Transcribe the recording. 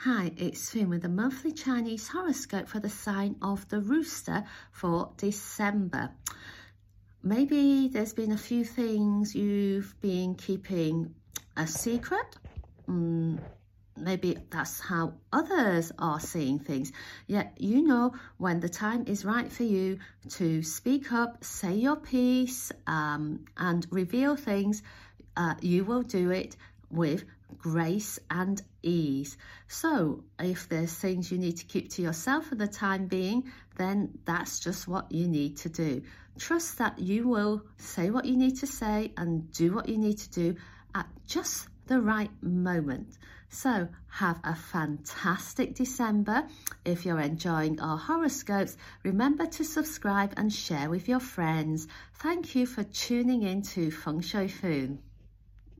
Hi, it's Finn with the monthly Chinese horoscope for the sign of the rooster for December. Maybe there's been a few things you've been keeping a secret. Mm, maybe that's how others are seeing things. Yet you know when the time is right for you to speak up, say your piece, um, and reveal things, uh, you will do it with grace and ease. So if there's things you need to keep to yourself for the time being, then that's just what you need to do. Trust that you will say what you need to say and do what you need to do at just the right moment. So have a fantastic December. If you're enjoying our horoscopes, remember to subscribe and share with your friends. Thank you for tuning in to Feng Shui Foon.